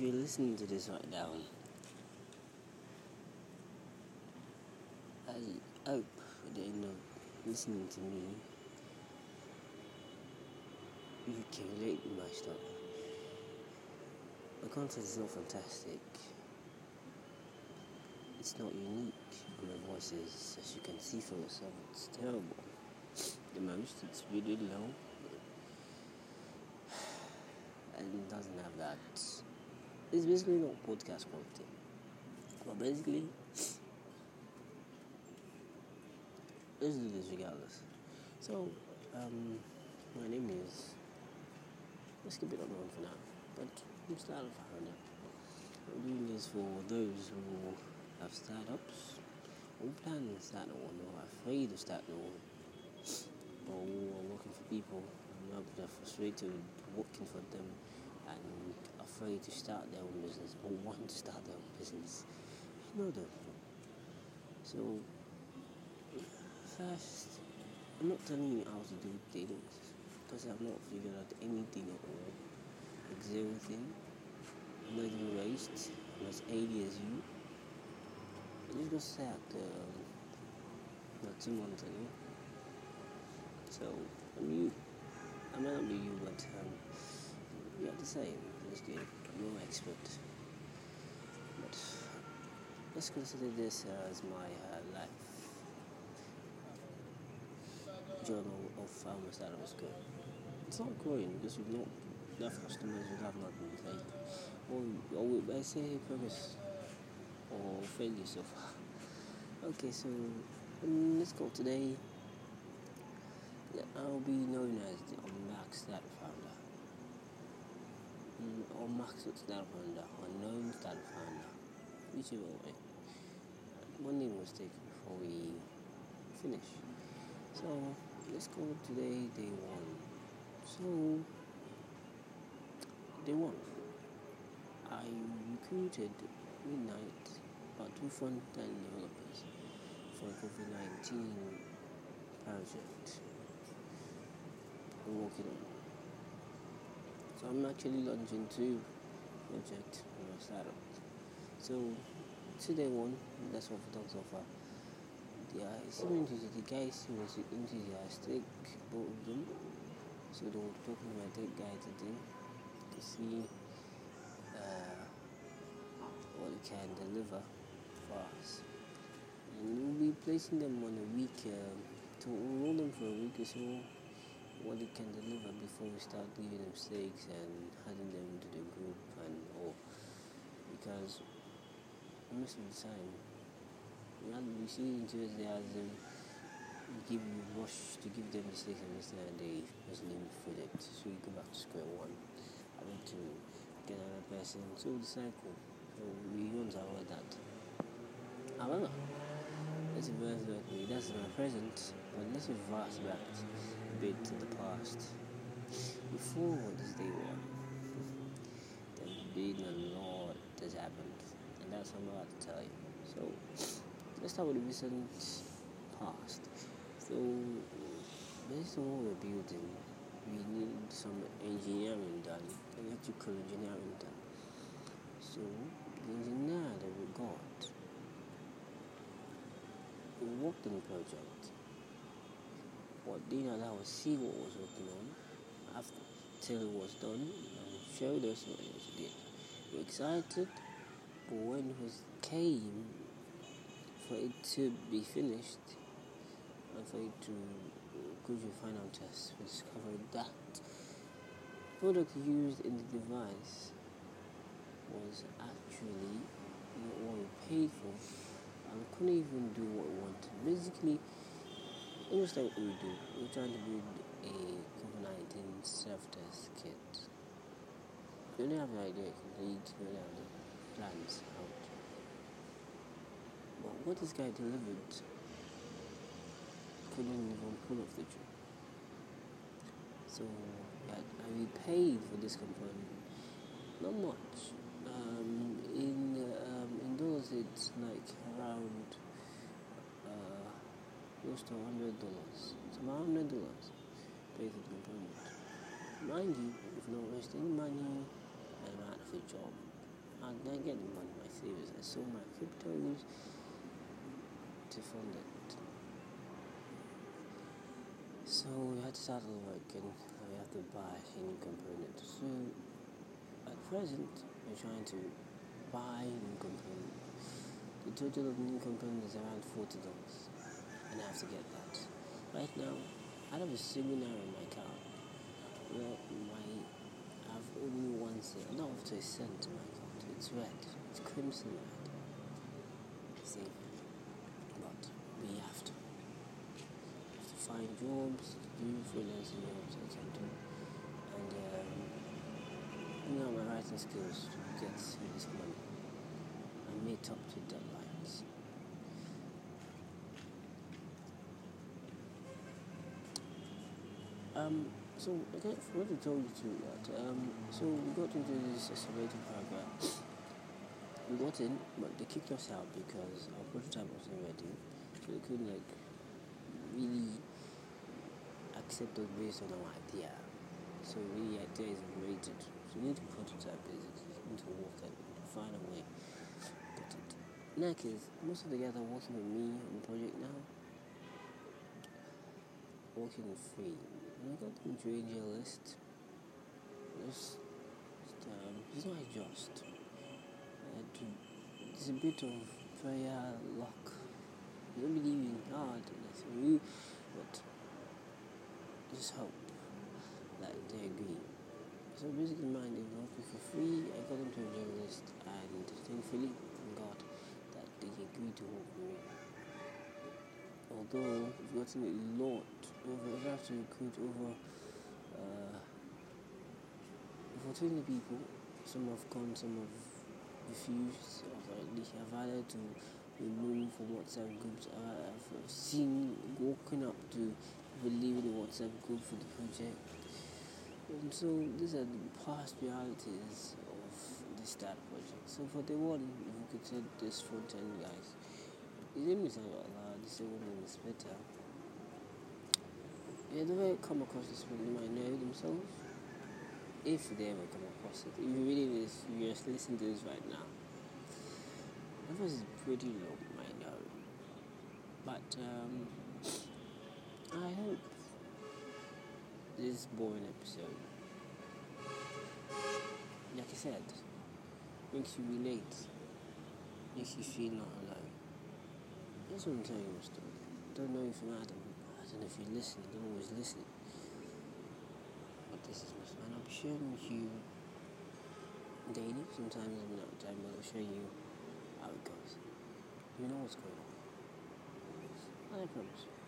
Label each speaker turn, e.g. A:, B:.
A: if you're listening to this right now, I hope that you know listening to me, you can relate to my stuff. My content is not fantastic. It's not unique. My voice is, as you can see for yourself, it's terrible. The most, it's really low. And it doesn't have that. It's basically not podcast quality. But basically, let's do this regardless. So, um, my name is. Let's keep it unknown for now. But I'm Style Founder. I'm doing this for those who have startups, who plan to start one, or are afraid to start one, or who are working for people, and they're frustrated working for them, and afraid to start their own business, or want to start their own business. You know them. So, first, I'm not telling you how to do things because I've not figured out anything at all. Like zero thing. I'm not even raised. I'm as 80 as you. I just got sacked um, not two months ago. So, I'm you. I might not be you, but um, you're the same. Good. I'm no expert. But let's consider this as my uh, life journal of how my startup was going. It's not growing because we've not enough customers, we have not been like, or, or I say progress or failure so far. Okay, so um, let's go today. I'll be known as the Max Startup Founder. Or Max Startup Founder, or known Startup Founder. Whichever way. One was taken before we finish. So let's go today day one. So day one. I recruited midnight about two front end developers for COVID nineteen project I'm working on. So I'm actually launching two projects in my startup. So today one, that's what we've done so far yeah, it seemed the guy was enthusiastic, both of them. So they were talking about that guy today to see uh, what he can deliver for us. And we'll be placing them on a week uh, to enroll them for a week or so what he can deliver before we start giving them stakes and adding them to the group and all. Because most of the time we have we see enthusiasm give you rush to give them mistakes and and they just leave it. So you go back to square one. Having to get another person. So the cycle. So we don't avoid that. However, let's reverse that way. That's my present, but let's reverse a bit to the past. Before this day one, there's been a lot that's happened, and that's what I'm about to tell you. So let's start with the recent past. So, based on what we're building, we need some engineering done, electrical engineering done. So, the engineer that we got, worked on the project. What did allow us see what was working on after till it was done and showed us what it was did. We're excited, but when it was came for it to be finished and for it to go through final test, we discovered that product used in the device was actually not what we paid for and couldn't even do what we wanted. Basically, almost like we do, we're trying to build a COVID 19 self test kit. We only have the idea complete, we only have the plans out. But what this guy delivered couldn't even pull off the job. So yeah, I paid for this component. Not much. Um, in um, in those, it's like around close to hundred dollars. It's about hundred dollars. Pay for component. Mind you, if not wasting money, I'm out of a job. I didn't get the money my savings. I sold my cryptos to fund it. So we had to start over again. We have to buy a new component. So at present, we're trying to buy a new component. The total of new component is around forty dollars, and I have to get that. Right now, I have a seminar in my card, well, my I have only one cent, not up to a cent my account. It's red, it's crimson red. See, but we have to, we have to find jobs, do freelancing jobs I can do, and um, you know my writing skills to get this money and meet up to deadlines. Um, so I forgot to tell you too that um, so we got into this accelerator program. We got in, but they kicked us out because our prototype wasn't ready, so they couldn't like really accept us based on our idea. So really, idea is rated. So we need to prototype basically, we need to work and find a way. But it. Next is most of the guys are working with me on the project now. Working free. I got them to AJ list. It's, it's, um, it's not just. Uh, it's a bit of prayer, luck. You don't believe in God, you, but just hope that they agree. So basically, mine they work for free. I got them to a journalist, and thankfully, thank God that they agreed to work with me although we've gotten a lot over we have to over uh, over 20 people some have come some have refused have had to remove from WhatsApp groups. I've seen walking up to believe the WhatsApp group for the project. And so these are the past realities of the start project. So for the one if we could say this front end guys his name is Allah, name is better. Yeah, the way come across this one, they might know themselves. If they ever come across it. If you're reading this, you just listen to this right now. That was pretty low, I know. But um, I hope this boring episode, like I said, makes you relate, makes you feel not alone. That's what I'm telling you, Mr. Don't know if you're Adam. I don't know if you listen. I don't always listen. But this is Mr. Man. I'll be sharing with you daily. Sometimes I'm not time, but I'll show you how it goes. You know what's going on. I promise.